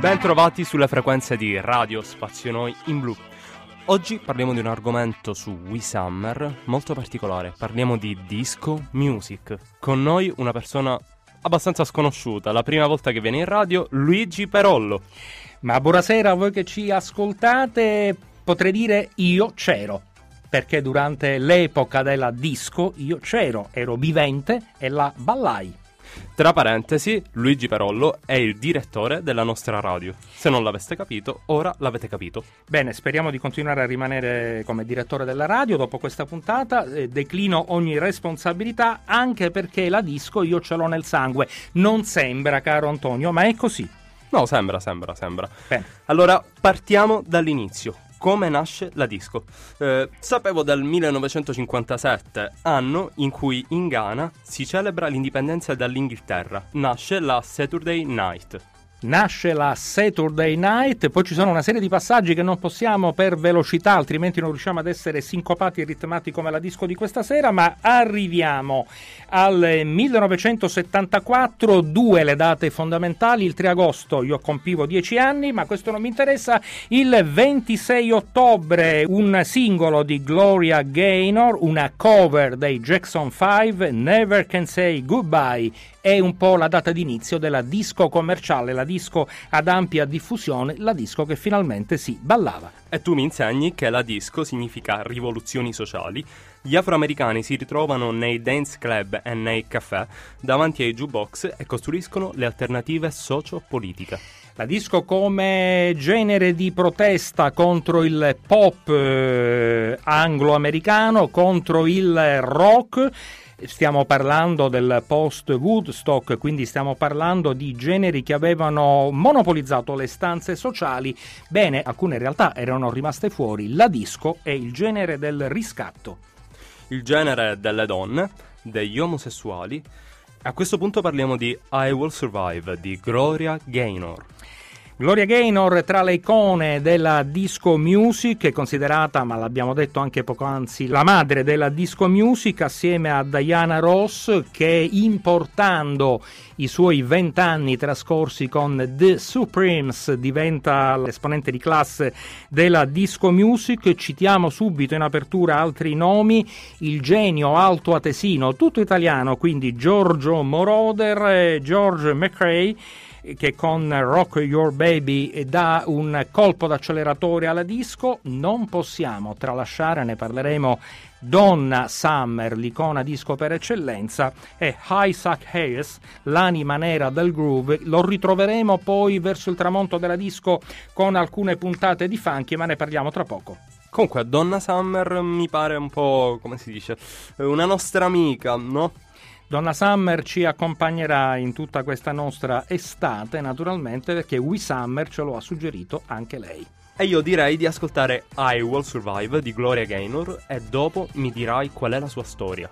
Ben trovati sulle frequenze di Radio Spazio Noi in blu. Oggi parliamo di un argomento su We Summer molto particolare. Parliamo di disco music. Con noi una persona abbastanza sconosciuta. La prima volta che viene in radio, Luigi Perollo. Ma buonasera a voi che ci ascoltate. Potrei dire io c'ero perché durante l'epoca della disco io c'ero, ero vivente e la ballai. Tra parentesi, Luigi Perollo è il direttore della nostra radio. Se non l'aveste capito, ora l'avete capito. Bene, speriamo di continuare a rimanere come direttore della radio dopo questa puntata. Eh, declino ogni responsabilità anche perché la disco io ce l'ho nel sangue. Non sembra, caro Antonio, ma è così. No, sembra, sembra, sembra. Bene. Allora, partiamo dall'inizio come nasce la disco. Eh, sapevo del 1957, anno in cui in Ghana si celebra l'indipendenza dall'Inghilterra. Nasce la Saturday Night nasce la Saturday Night, poi ci sono una serie di passaggi che non possiamo per velocità, altrimenti non riusciamo ad essere sincopati e ritmati come la disco di questa sera, ma arriviamo al 1974, due le date fondamentali, il 3 agosto io compivo 10 anni, ma questo non mi interessa, il 26 ottobre un singolo di Gloria Gaynor, una cover dei Jackson 5, Never Can Say Goodbye è un po' la data d'inizio della disco commerciale, la disco ad ampia diffusione, la disco che finalmente si ballava. E tu mi insegni che la disco significa rivoluzioni sociali. Gli afroamericani si ritrovano nei dance club e nei caffè davanti ai jukebox e costruiscono le alternative socio-politiche. La disco come genere di protesta contro il pop eh, anglo-americano, contro il rock Stiamo parlando del post Woodstock, quindi stiamo parlando di generi che avevano monopolizzato le stanze sociali. Bene, alcune realtà erano rimaste fuori, la disco è il genere del riscatto. Il genere delle donne, degli omosessuali. A questo punto parliamo di I Will Survive di Gloria Gaynor. Gloria Gaynor tra le icone della disco music, è considerata, ma l'abbiamo detto anche poc'anzi, la madre della disco music assieme a Diana Ross che importando i suoi vent'anni trascorsi con The Supremes diventa l'esponente di classe della disco music. Citiamo subito in apertura altri nomi, il genio alto atesino, tutto italiano, quindi Giorgio Moroder, e George McRae che con Rock Your Baby dà un colpo d'acceleratore alla disco, non possiamo tralasciare, ne parleremo, Donna Summer, l'icona disco per eccellenza, e Isaac Hayes, l'anima nera del groove. Lo ritroveremo poi verso il tramonto della disco con alcune puntate di funky, ma ne parliamo tra poco. Comunque, Donna Summer mi pare un po', come si dice, una nostra amica, no? Donna Summer ci accompagnerà in tutta questa nostra estate, naturalmente, perché We Summer ce lo ha suggerito anche lei. E io direi di ascoltare I Will Survive di Gloria Gaynor e dopo mi dirai qual è la sua storia.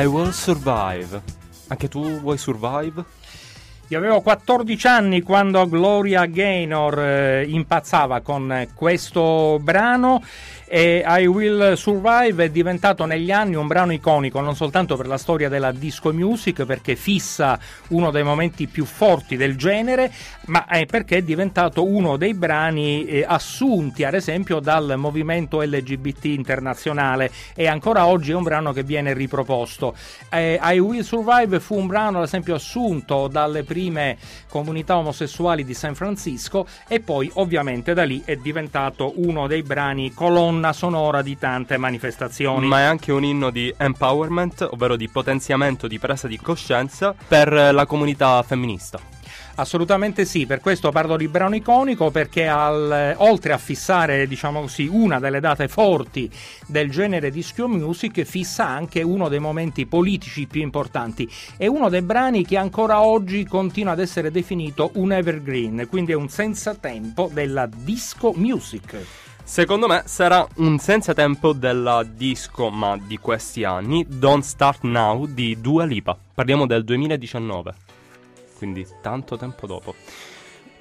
I Will Survive. Anche tu vuoi survive? Io avevo 14 anni quando Gloria Gaynor eh, impazzava con questo brano e I Will Survive è diventato negli anni un brano iconico non soltanto per la storia della disco music perché fissa uno dei momenti più forti del genere ma perché è diventato uno dei brani eh, assunti ad esempio dal movimento LGBT internazionale. E ancora oggi è un brano che viene riproposto. Eh, I Will Survive fu un brano ad esempio assunto dalle prime comunità omosessuali di San Francisco e poi ovviamente da lì è diventato uno dei brani colonna colonna sonora di tante manifestazioni. Ma è anche un inno di empowerment, ovvero di potenziamento di presa di coscienza per la comunità femminista. Assolutamente sì, per questo parlo di brano iconico perché al, oltre a fissare diciamo così, una delle date forti del genere disco music fissa anche uno dei momenti politici più importanti e uno dei brani che ancora oggi continua ad essere definito un evergreen, quindi è un senza tempo della disco music. Secondo me sarà un senza tempo della disco, ma di questi anni, Don't Start Now di Dua Lipa. Parliamo del 2019, quindi tanto tempo dopo.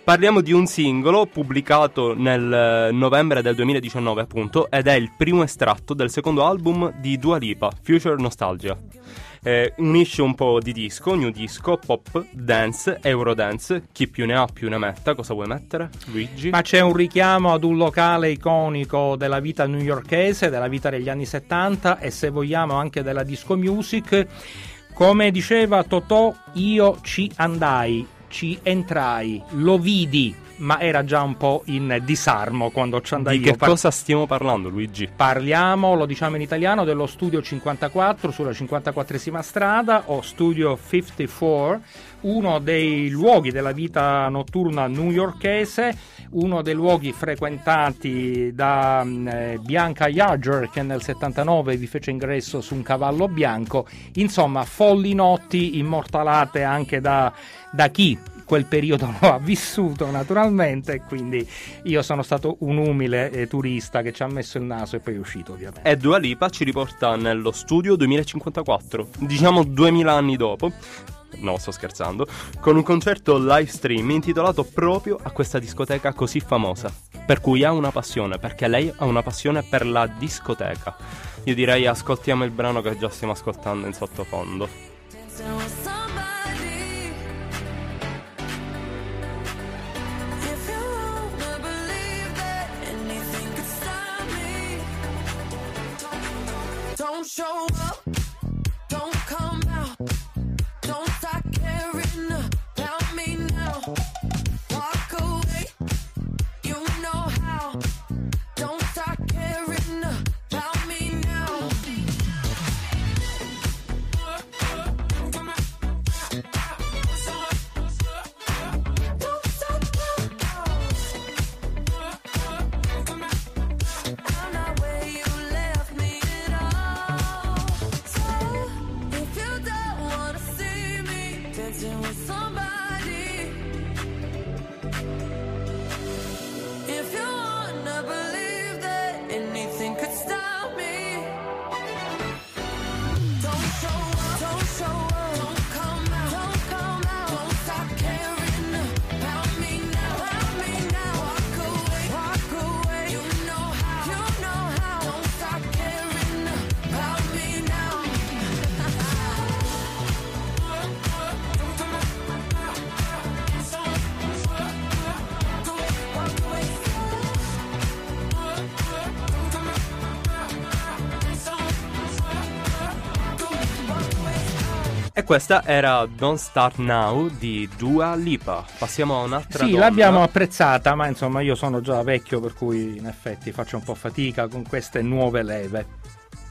Parliamo di un singolo pubblicato nel novembre del 2019, appunto, ed è il primo estratto del secondo album di Dua Lipa, Future Nostalgia eh, unisce un po' di disco, new disco, pop, dance, eurodance. Chi più ne ha più ne metta. Cosa vuoi mettere, Luigi? Ma c'è un richiamo ad un locale iconico della vita newyorkese, della vita degli anni 70 e se vogliamo anche della disco music. Come diceva Totò, io ci andai, ci entrai, lo vidi ma era già un po' in disarmo quando ci andai Di che Par- cosa stiamo parlando, Luigi? Parliamo, lo diciamo in italiano, dello studio 54 sulla 54esima strada o studio 54, uno dei luoghi della vita notturna newyorkese, uno dei luoghi frequentati da mm, eh, Bianca Yager che nel 79 vi fece ingresso su un cavallo bianco, insomma folli notti immortalate anche da, da chi quel periodo lo ha vissuto naturalmente e quindi io sono stato un umile eh, turista che ci ha messo il naso e poi è uscito ovviamente. E Dua Lipa ci riporta nello studio 2054, diciamo 2000 anni dopo. No, sto scherzando. Con un concerto live stream intitolato proprio a questa discoteca così famosa. Per cui ha una passione, perché lei ha una passione per la discoteca. Io direi ascoltiamo il brano che già stiamo ascoltando in sottofondo. Show up. Questa era Don't Start Now di Dua Lipa. Passiamo a un'altra Sì, donna. l'abbiamo apprezzata, ma insomma io sono già vecchio per cui in effetti faccio un po' fatica con queste nuove leve.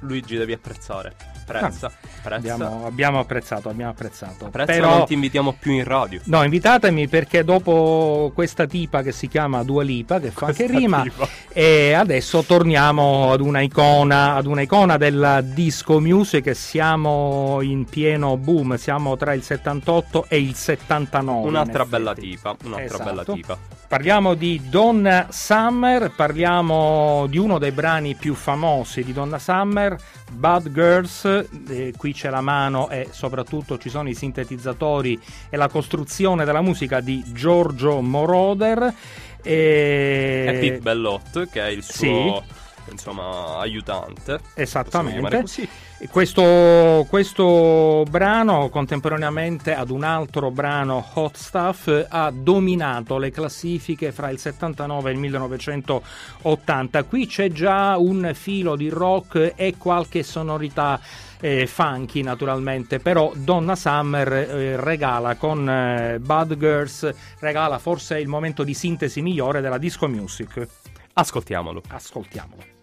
Luigi devi apprezzare. Prezza, prezza. Abbiamo, abbiamo apprezzato, abbiamo apprezzato. Prezza Però non ti invitiamo più in radio. No, invitatemi perché dopo questa tipa che si chiama Dua Lipa, che fa anche Questa rima, tipa. e adesso torniamo ad una icona, ad una icona della disco music siamo in pieno boom, siamo tra il 78 e il 79. in Un'altra bella tipa, un'altra Esatto. bella tipa. Parliamo di Donna Summer, parliamo di uno dei brani più famosi di Donna Summer, Bad Girls, eh, qui c'è la mano e soprattutto ci sono i sintetizzatori e la costruzione della musica di Giorgio Moroder. E, Pete Bellot che è il suo... Sì insomma, aiutante. Esattamente. Questo, questo, brano, contemporaneamente ad un altro brano, Hot Stuff, ha dominato le classifiche fra il 79 e il 1980. Qui c'è già un filo di rock e qualche sonorità eh, funky naturalmente, però Donna Summer eh, regala con eh, Bad Girls, regala forse il momento di sintesi migliore della disco music. Ascoltiamolo. Ascoltiamolo.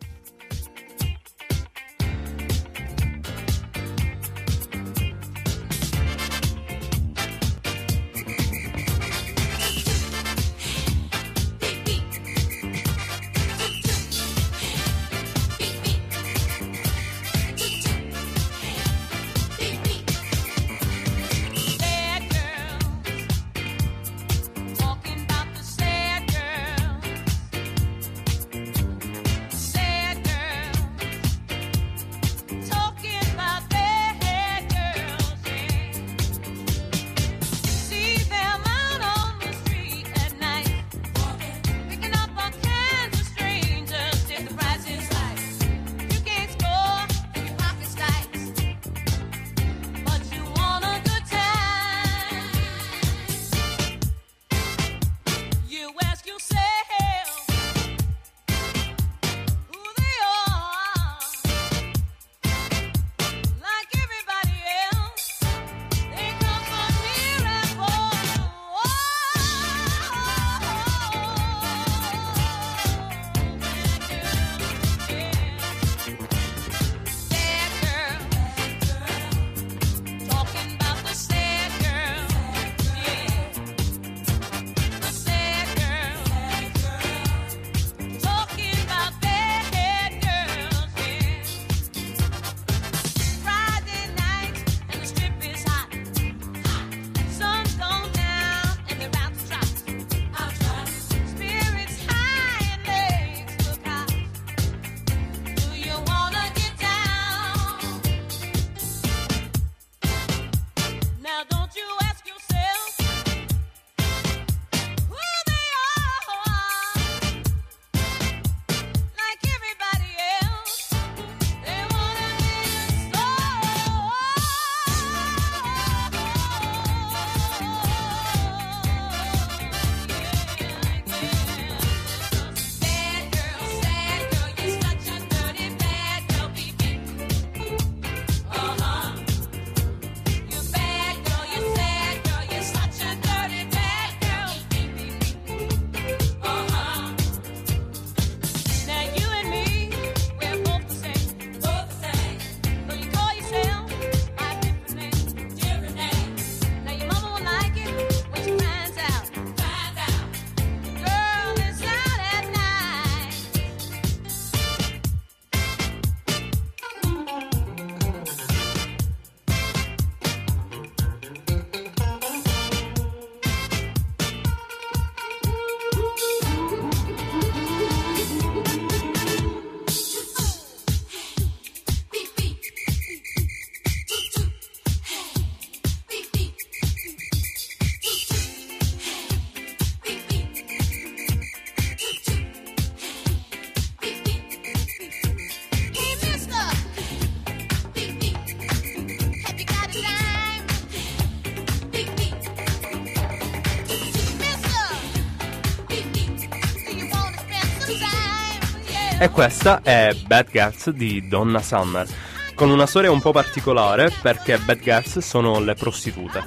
E questa è Bad Girls di Donna Summer, con una storia un po' particolare perché Bad Girls sono le prostitute.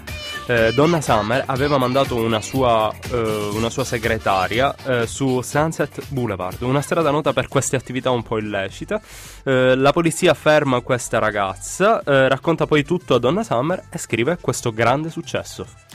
Eh, Donna Summer aveva mandato una sua, eh, una sua segretaria eh, su Sunset Boulevard, una strada nota per queste attività un po' illecite. Eh, la polizia ferma questa ragazza, eh, racconta poi tutto a Donna Summer e scrive questo grande successo.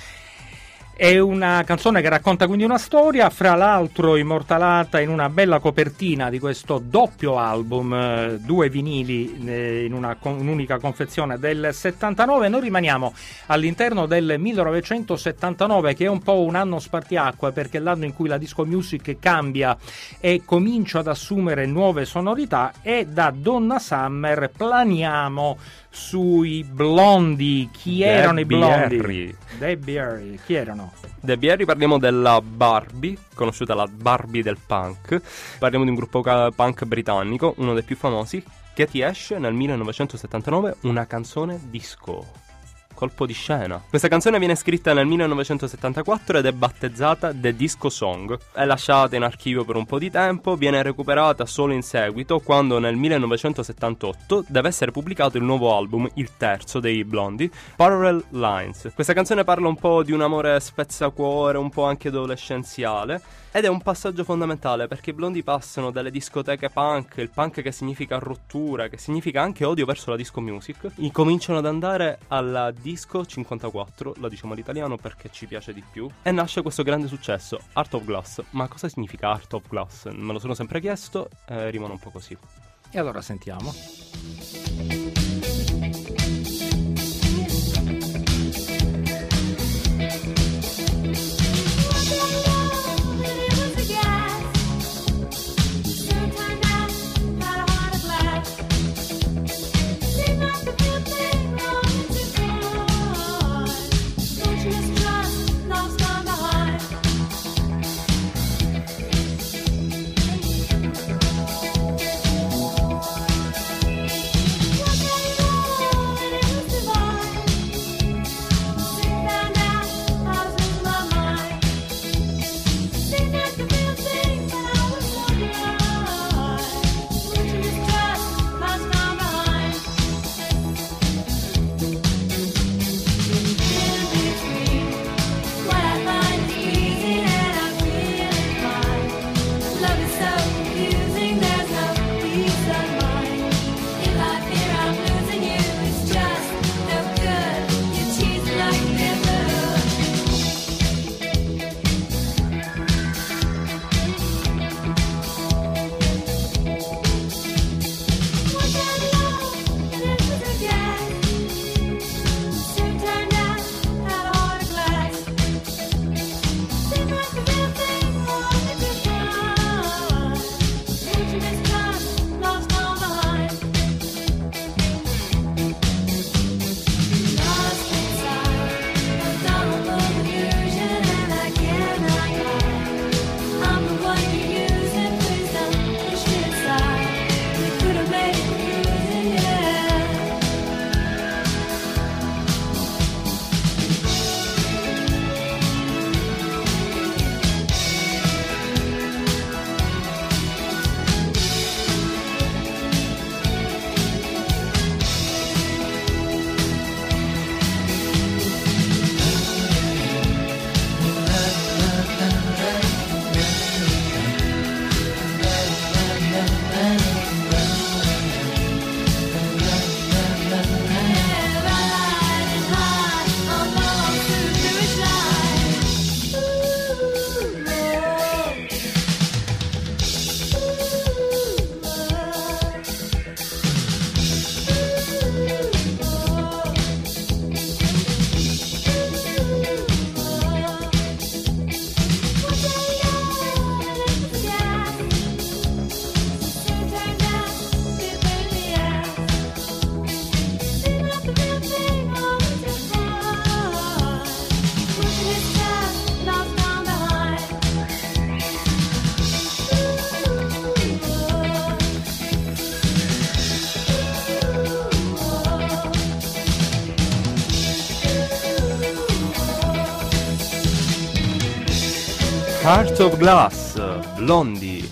È una canzone che racconta quindi una storia, fra l'altro immortalata in una bella copertina di questo doppio album, eh, due vinili eh, in una, un'unica confezione del 79. Noi rimaniamo all'interno del 1979 che è un po' un anno spartiacque perché è l'anno in cui la disco music cambia e comincia ad assumere nuove sonorità e da Donna Summer planiamo sui blondi. Chi Debbie erano i blondi? Harry. Debbie Harry. Chi erano? Debbie Harry parliamo della Barbie, conosciuta la Barbie del punk. Parliamo di un gruppo punk britannico, uno dei più famosi, che ti esce nel 1979 una canzone disco. Colpo di scena. Questa canzone viene scritta nel 1974 ed è battezzata The Disco Song. È lasciata in archivio per un po' di tempo, viene recuperata solo in seguito quando nel 1978 deve essere pubblicato il nuovo album, il terzo dei Blondie, Parallel Lines. Questa canzone parla un po' di un amore spezzacuore, un po' anche adolescenziale. Ed è un passaggio fondamentale perché i blondi passano dalle discoteche punk, il punk che significa rottura, che significa anche odio verso la disco music, incominciano ad andare alla disco 54, lo diciamo all'italiano perché ci piace di più, e nasce questo grande successo, Art of Glass. Ma cosa significa Art of Glass? Me lo sono sempre chiesto, eh, rimane un po' così. E allora sentiamo. Heart of Glass, Blondie.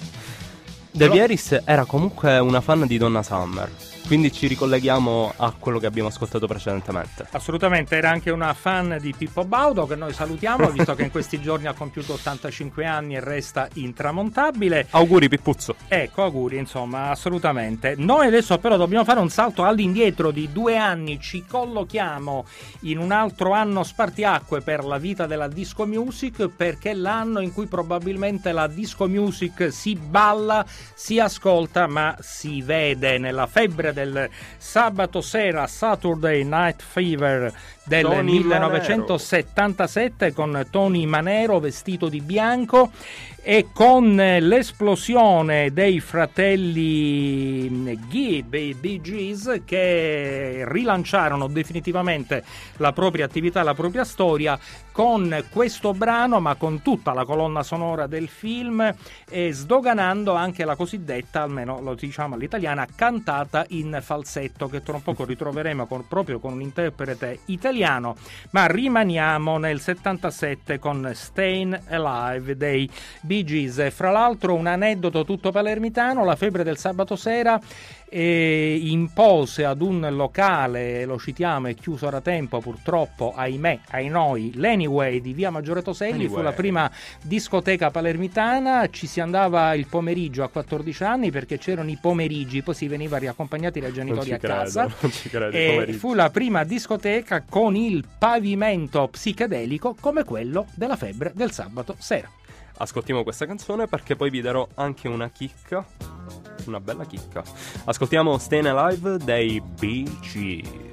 Debbie Harris era comunque una fan di Donna Summer. Quindi ci ricolleghiamo a quello che abbiamo ascoltato precedentemente. Assolutamente, era anche una fan di Pippo Baudo che noi salutiamo, visto che in questi giorni ha compiuto 85 anni e resta intramontabile. Auguri Pippuzzo. Ecco, auguri, insomma, assolutamente. Noi adesso però dobbiamo fare un salto all'indietro di due anni, ci collochiamo in un altro anno spartiacque per la vita della disco music, perché è l'anno in cui probabilmente la disco music si balla, si ascolta, ma si vede nella febbre del del sabato sera Saturday Night Fever del Tony 1977 Manero. con Tony Manero vestito di bianco e con l'esplosione dei fratelli Gibb, i Bee Gees, che rilanciarono definitivamente la propria attività, la propria storia con questo brano, ma con tutta la colonna sonora del film e sdoganando anche la cosiddetta, almeno lo diciamo all'italiana, cantata in falsetto, che tra un poco ritroveremo con, proprio con un interprete italiano, ma rimaniamo nel 77 con Stayin' Alive dei Bee Gees. Fra l'altro un aneddoto tutto palermitano, la febbre del sabato sera e impose ad un locale, lo citiamo, è chiuso da tempo purtroppo, ahimè, ai noi, l'Anyway di via Maggiore Toselli, anyway. fu la prima discoteca palermitana, ci si andava il pomeriggio a 14 anni perché c'erano i pomeriggi, poi si veniva riaccompagnati dai genitori a credo, casa credo, e fu la prima discoteca con il pavimento psichedelico come quello della febbre del sabato sera. Ascoltiamo questa canzone perché poi vi darò anche una chicca una bella chicca. Ascoltiamo Stayin' Alive dei Bee Gees.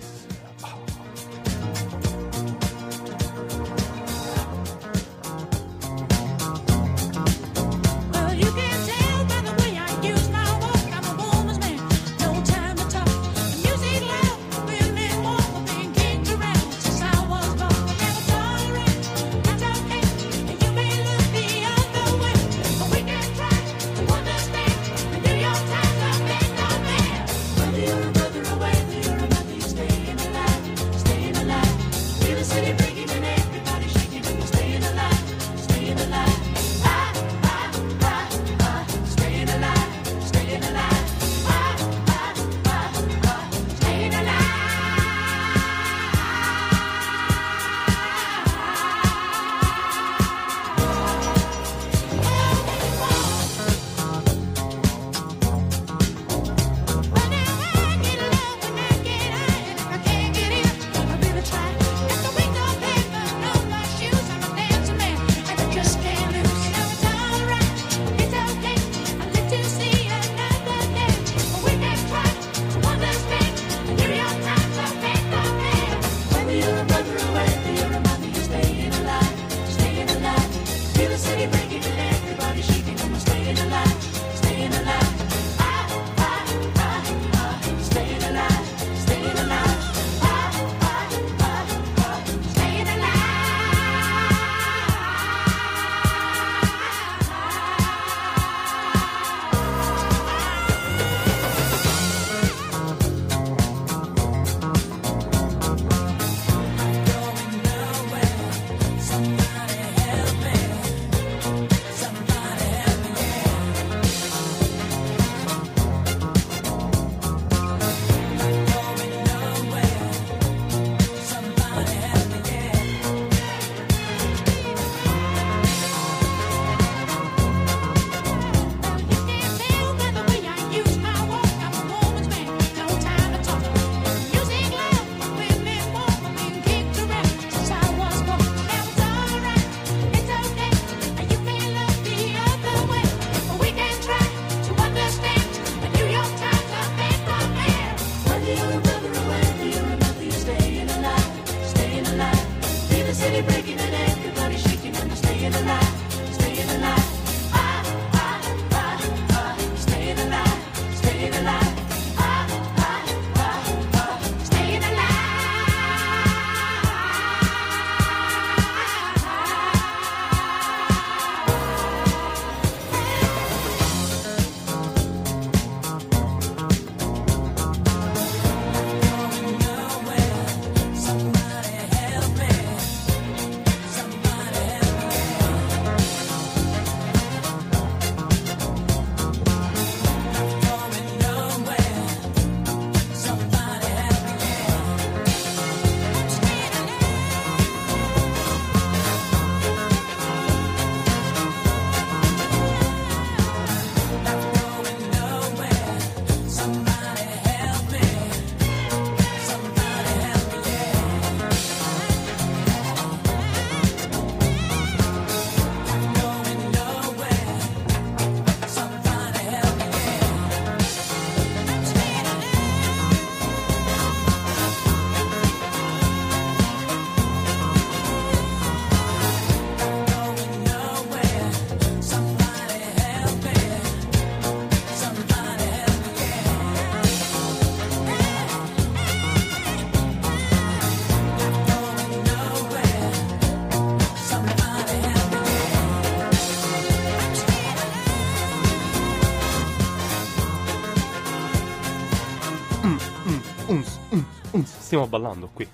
Stiamo ballando qui.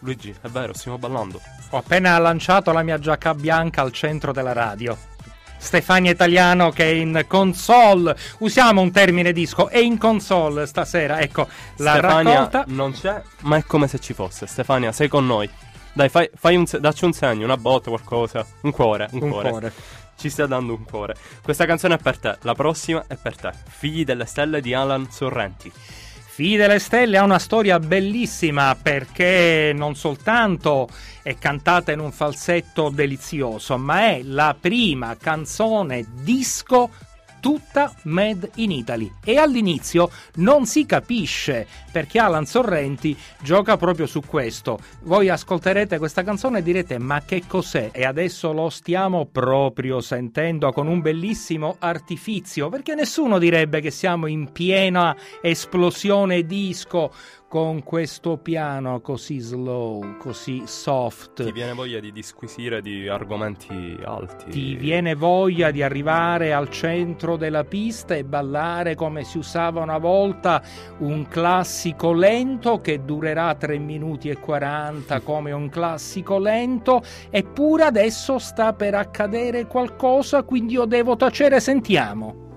Luigi, è vero, stiamo ballando. Ho appena lanciato la mia giacca bianca al centro della radio. Stefania Italiano che è in console, usiamo un termine disco, è in console stasera, ecco, la Stefania raccolta... non c'è, ma è come se ci fosse. Stefania, sei con noi. Dai, fai, fai un, dacci un segno, una botta, qualcosa. Un cuore, un, Un cuore. cuore. Ci sta dando un cuore. Questa canzone è per te, la prossima è per te. Figli delle stelle di Alan Sorrenti. Figli delle Stelle ha una storia bellissima perché non soltanto è cantata in un falsetto delizioso, ma è la prima canzone disco tutta made in Italy e all'inizio non si capisce perché Alan Sorrenti gioca proprio su questo. Voi ascolterete questa canzone e direte ma che cos'è? E adesso lo stiamo proprio sentendo con un bellissimo artifizio perché nessuno direbbe che siamo in piena esplosione disco con questo piano così slow, così soft. Ti viene voglia di disquisire di argomenti alti. Ti viene voglia di arrivare al centro della pista e ballare come si usava una volta un classico lento che durerà 3 minuti e 40 come un classico lento, eppure adesso sta per accadere qualcosa, quindi io devo tacere, sentiamo.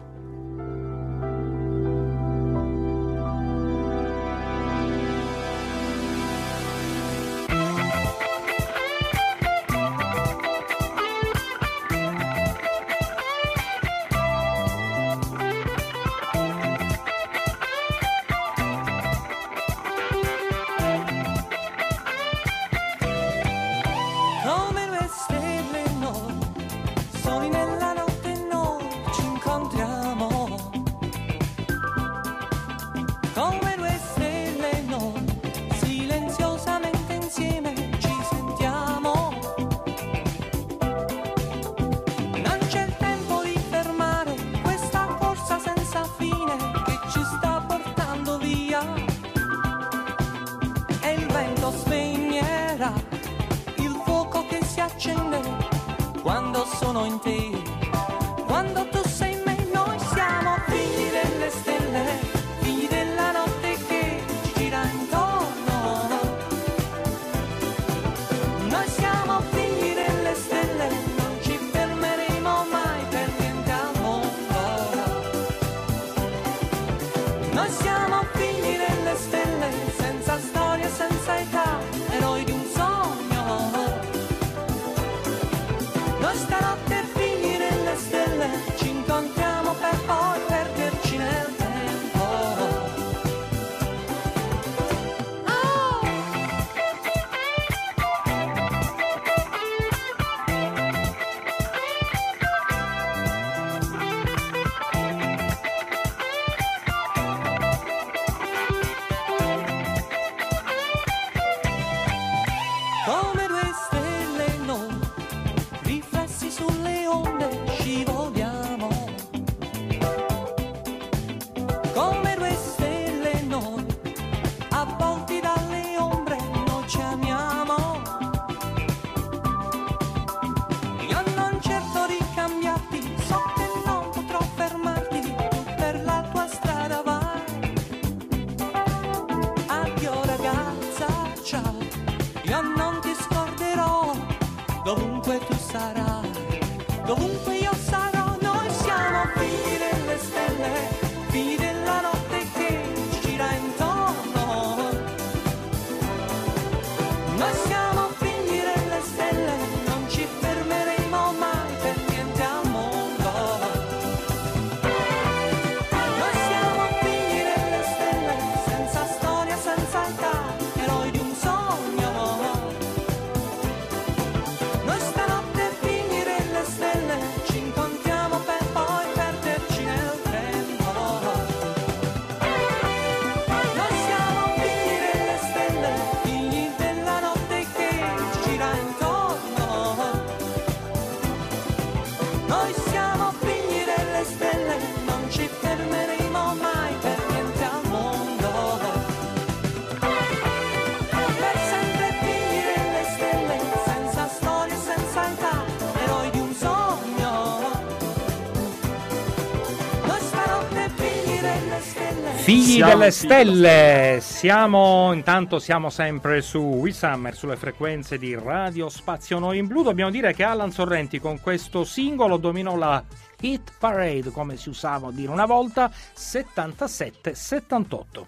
Figli delle stelle. Figli Siamo delle stelle, Siamo, intanto siamo sempre su We Summer, sulle frequenze di Radio Spazio Noi in Blu. Dobbiamo dire che Alan Sorrenti con questo singolo dominò la Hit Parade, come si usava dire una volta, 77-78.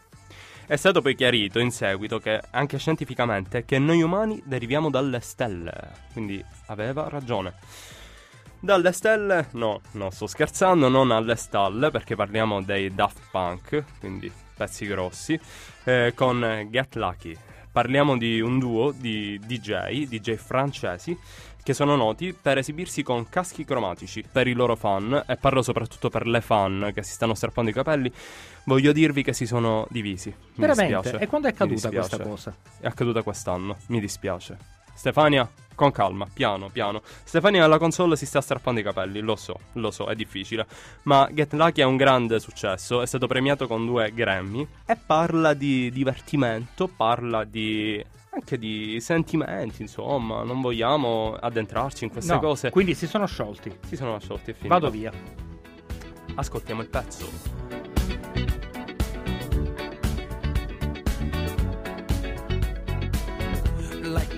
È stato poi chiarito in seguito che anche scientificamente che noi umani deriviamo dalle stelle, quindi aveva ragione. Dalle stelle, no, no, sto scherzando, non alle stalle, perché parliamo dei Daft Punk, quindi pezzi grossi, eh, con Get Lucky. Parliamo di un duo di DJ, DJ francesi, che sono noti per esibirsi con caschi cromatici per i loro fan, e parlo soprattutto per le fan che si stanno strappando i capelli. Voglio dirvi che si sono divisi. Mi Veramente? dispiace. E quando è accaduta questa cosa? È accaduta quest'anno, mi dispiace. Stefania, con calma, piano, piano. Stefania alla console si sta strappando i capelli, lo so, lo so, è difficile. Ma Get Lucky è un grande successo, è stato premiato con due Grammy e parla di divertimento, parla di anche di sentimenti, insomma, non vogliamo addentrarci in queste No, cose. Quindi si sono sciolti. Si sono sciolti e finito. Vado via. Ascoltiamo il pezzo.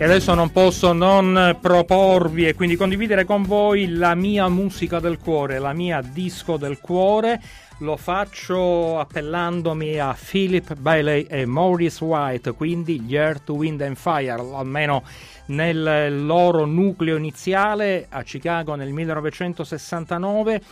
E adesso non posso non proporvi e quindi condividere con voi la mia musica del cuore, la mia disco del cuore. Lo faccio appellandomi a Philip Bailey e Maurice White, quindi gli Earth, Wind and Fire, almeno nel loro nucleo iniziale a Chicago nel 1969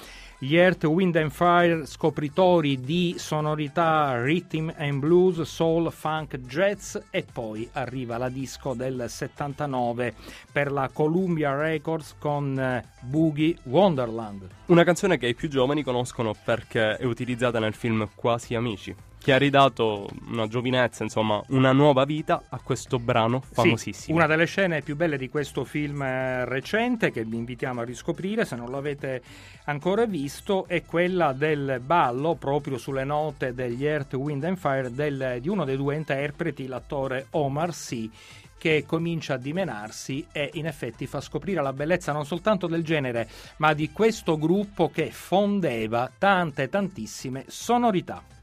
Gli Earth, Wind and Fire, scopritori di sonorità rhythm and blues, soul, funk, jazz e poi arriva la disco del 79 per la Columbia Records con eh, Boogie Wonderland. Una canzone che i più giovani conoscono perché è utilizzata nel film Quasi Amici che ha ridato una giovinezza, insomma, una nuova vita a questo brano famosissimo. Sì, una delle scene più belle di questo film eh, recente che vi invitiamo a riscoprire se non l'avete ancora visto è quella del ballo proprio sulle note degli Earth, Wind and Fire del, di uno dei due interpreti, l'attore Omar Sy che comincia a dimenarsi e in effetti fa scoprire la bellezza non soltanto del genere, ma di questo gruppo che fondeva tante tantissime sonorità.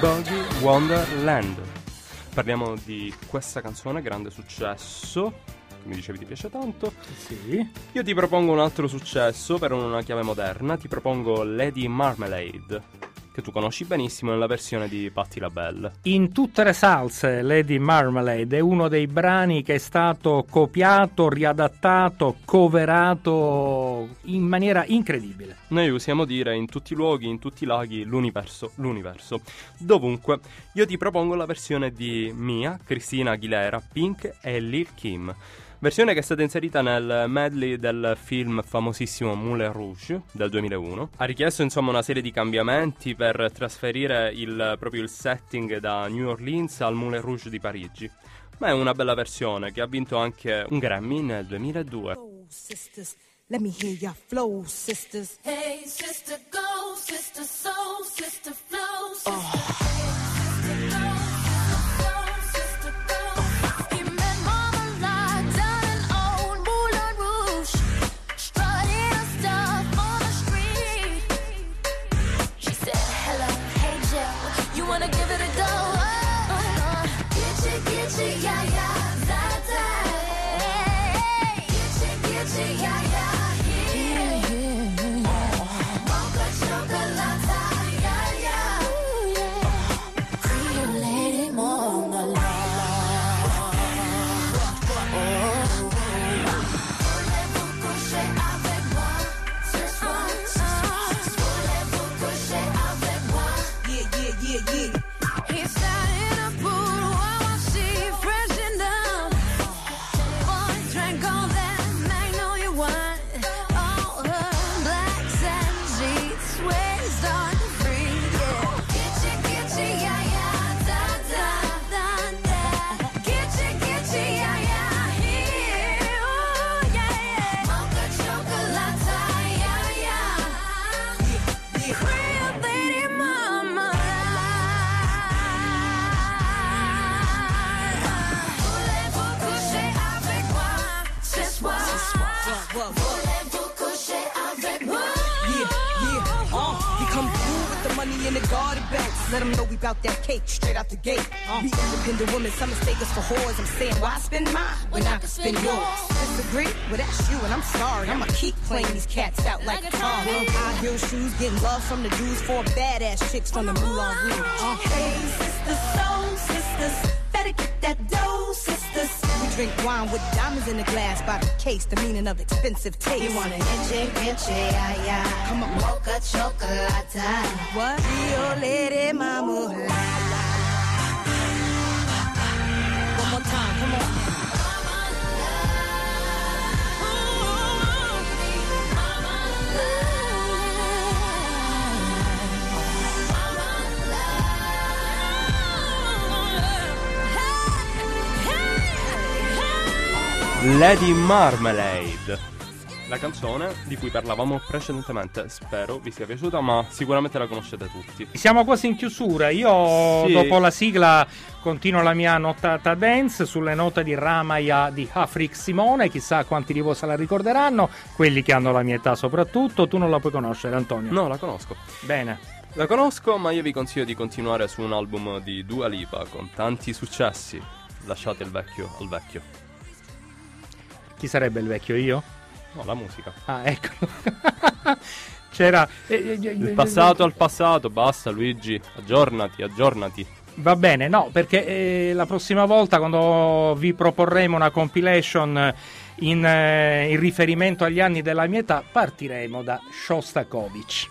Boogie Wonderland. Parliamo di questa canzone, grande successo. Che mi dicevi ti piace tanto. Sì. Io ti propongo un altro successo per una chiave moderna. Ti propongo Lady Marmalade che tu conosci benissimo nella versione di Patti LaBelle. In tutte le salse Lady Marmalade è uno dei brani che è stato copiato, riadattato, coverato in maniera incredibile. Noi usiamo dire in tutti i luoghi, in tutti i laghi, l'universo, l'universo. Dovunque, io ti propongo la versione di Mia, Cristina Aguilera, Pink e Lil Kim. Versione che è stata inserita nel medley del film famosissimo Moulin Rouge del 2001. Ha richiesto insomma una serie di cambiamenti per trasferire il, proprio il setting da New Orleans al Moulin Rouge di Parigi. Ma è una bella versione che ha vinto anche un Grammy nel 2002. Oh, sisters. Let me hear your flow, sisters. Hey, sister, go, sister, soul, sister, flow, sister. Oh. Cake straight out the gate. We independent women, some mistake us for whores. I'm saying, why spend mine when I can spend yours? Disagree? Well, that's you, and I'm sorry. I'ma keep playing these cats out like a car. High heel shoes, getting love from the dudes, four badass chicks from the Moulin Rouge. Uh, Hey, sisters, soul sisters, better get that dough, sisters. we drink wine with diamonds in the glass by the case, the meaning of expensive taste. You want an inche, inche, yeah, yeah. Come on. Mocha chocolate. What? Rio Lady Mama. Lady Marmalade. La canzone di cui parlavamo precedentemente, spero vi sia piaciuta, ma sicuramente la conoscete tutti. Siamo quasi in chiusura. Io, Sì. dopo la sigla, continuo la mia notata dance sulle note di Ramaya di Afrik Simone. Chissà quanti di voi se la ricorderanno. Quelli che hanno la mia età, soprattutto. Tu non la puoi conoscere, Antonio. No, la conosco. Bene. La conosco, ma io vi consiglio di continuare su un album di Dua Lipa con tanti successi. Lasciate il vecchio al vecchio. Chi sarebbe il vecchio io? No, la musica. Ah, ecco. C'era. eh, eh, eh, Il passato al passato, basta Luigi, aggiornati, aggiornati. Va bene, no, perché eh, la prossima volta quando vi proporremo una compilation in, eh, in riferimento agli anni della mia età, partiremo da Shostakovich.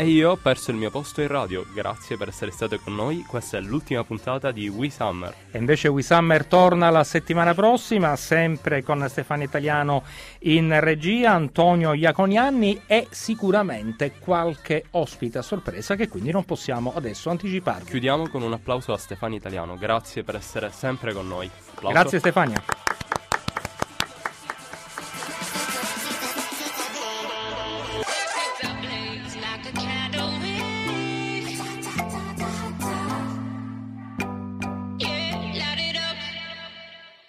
E io ho perso il mio posto in radio. Grazie per essere state con noi. Questa è l'ultima puntata di We Summer. E invece We Summer torna la settimana prossima, sempre con Stefano Italiano in regia, Antonio Iaconianni e sicuramente qualche ospite a sorpresa che quindi non possiamo adesso anticiparvi. Chiudiamo con un applauso a Stefano Italiano. Grazie per essere sempre con noi. Applauso. Grazie Stefania.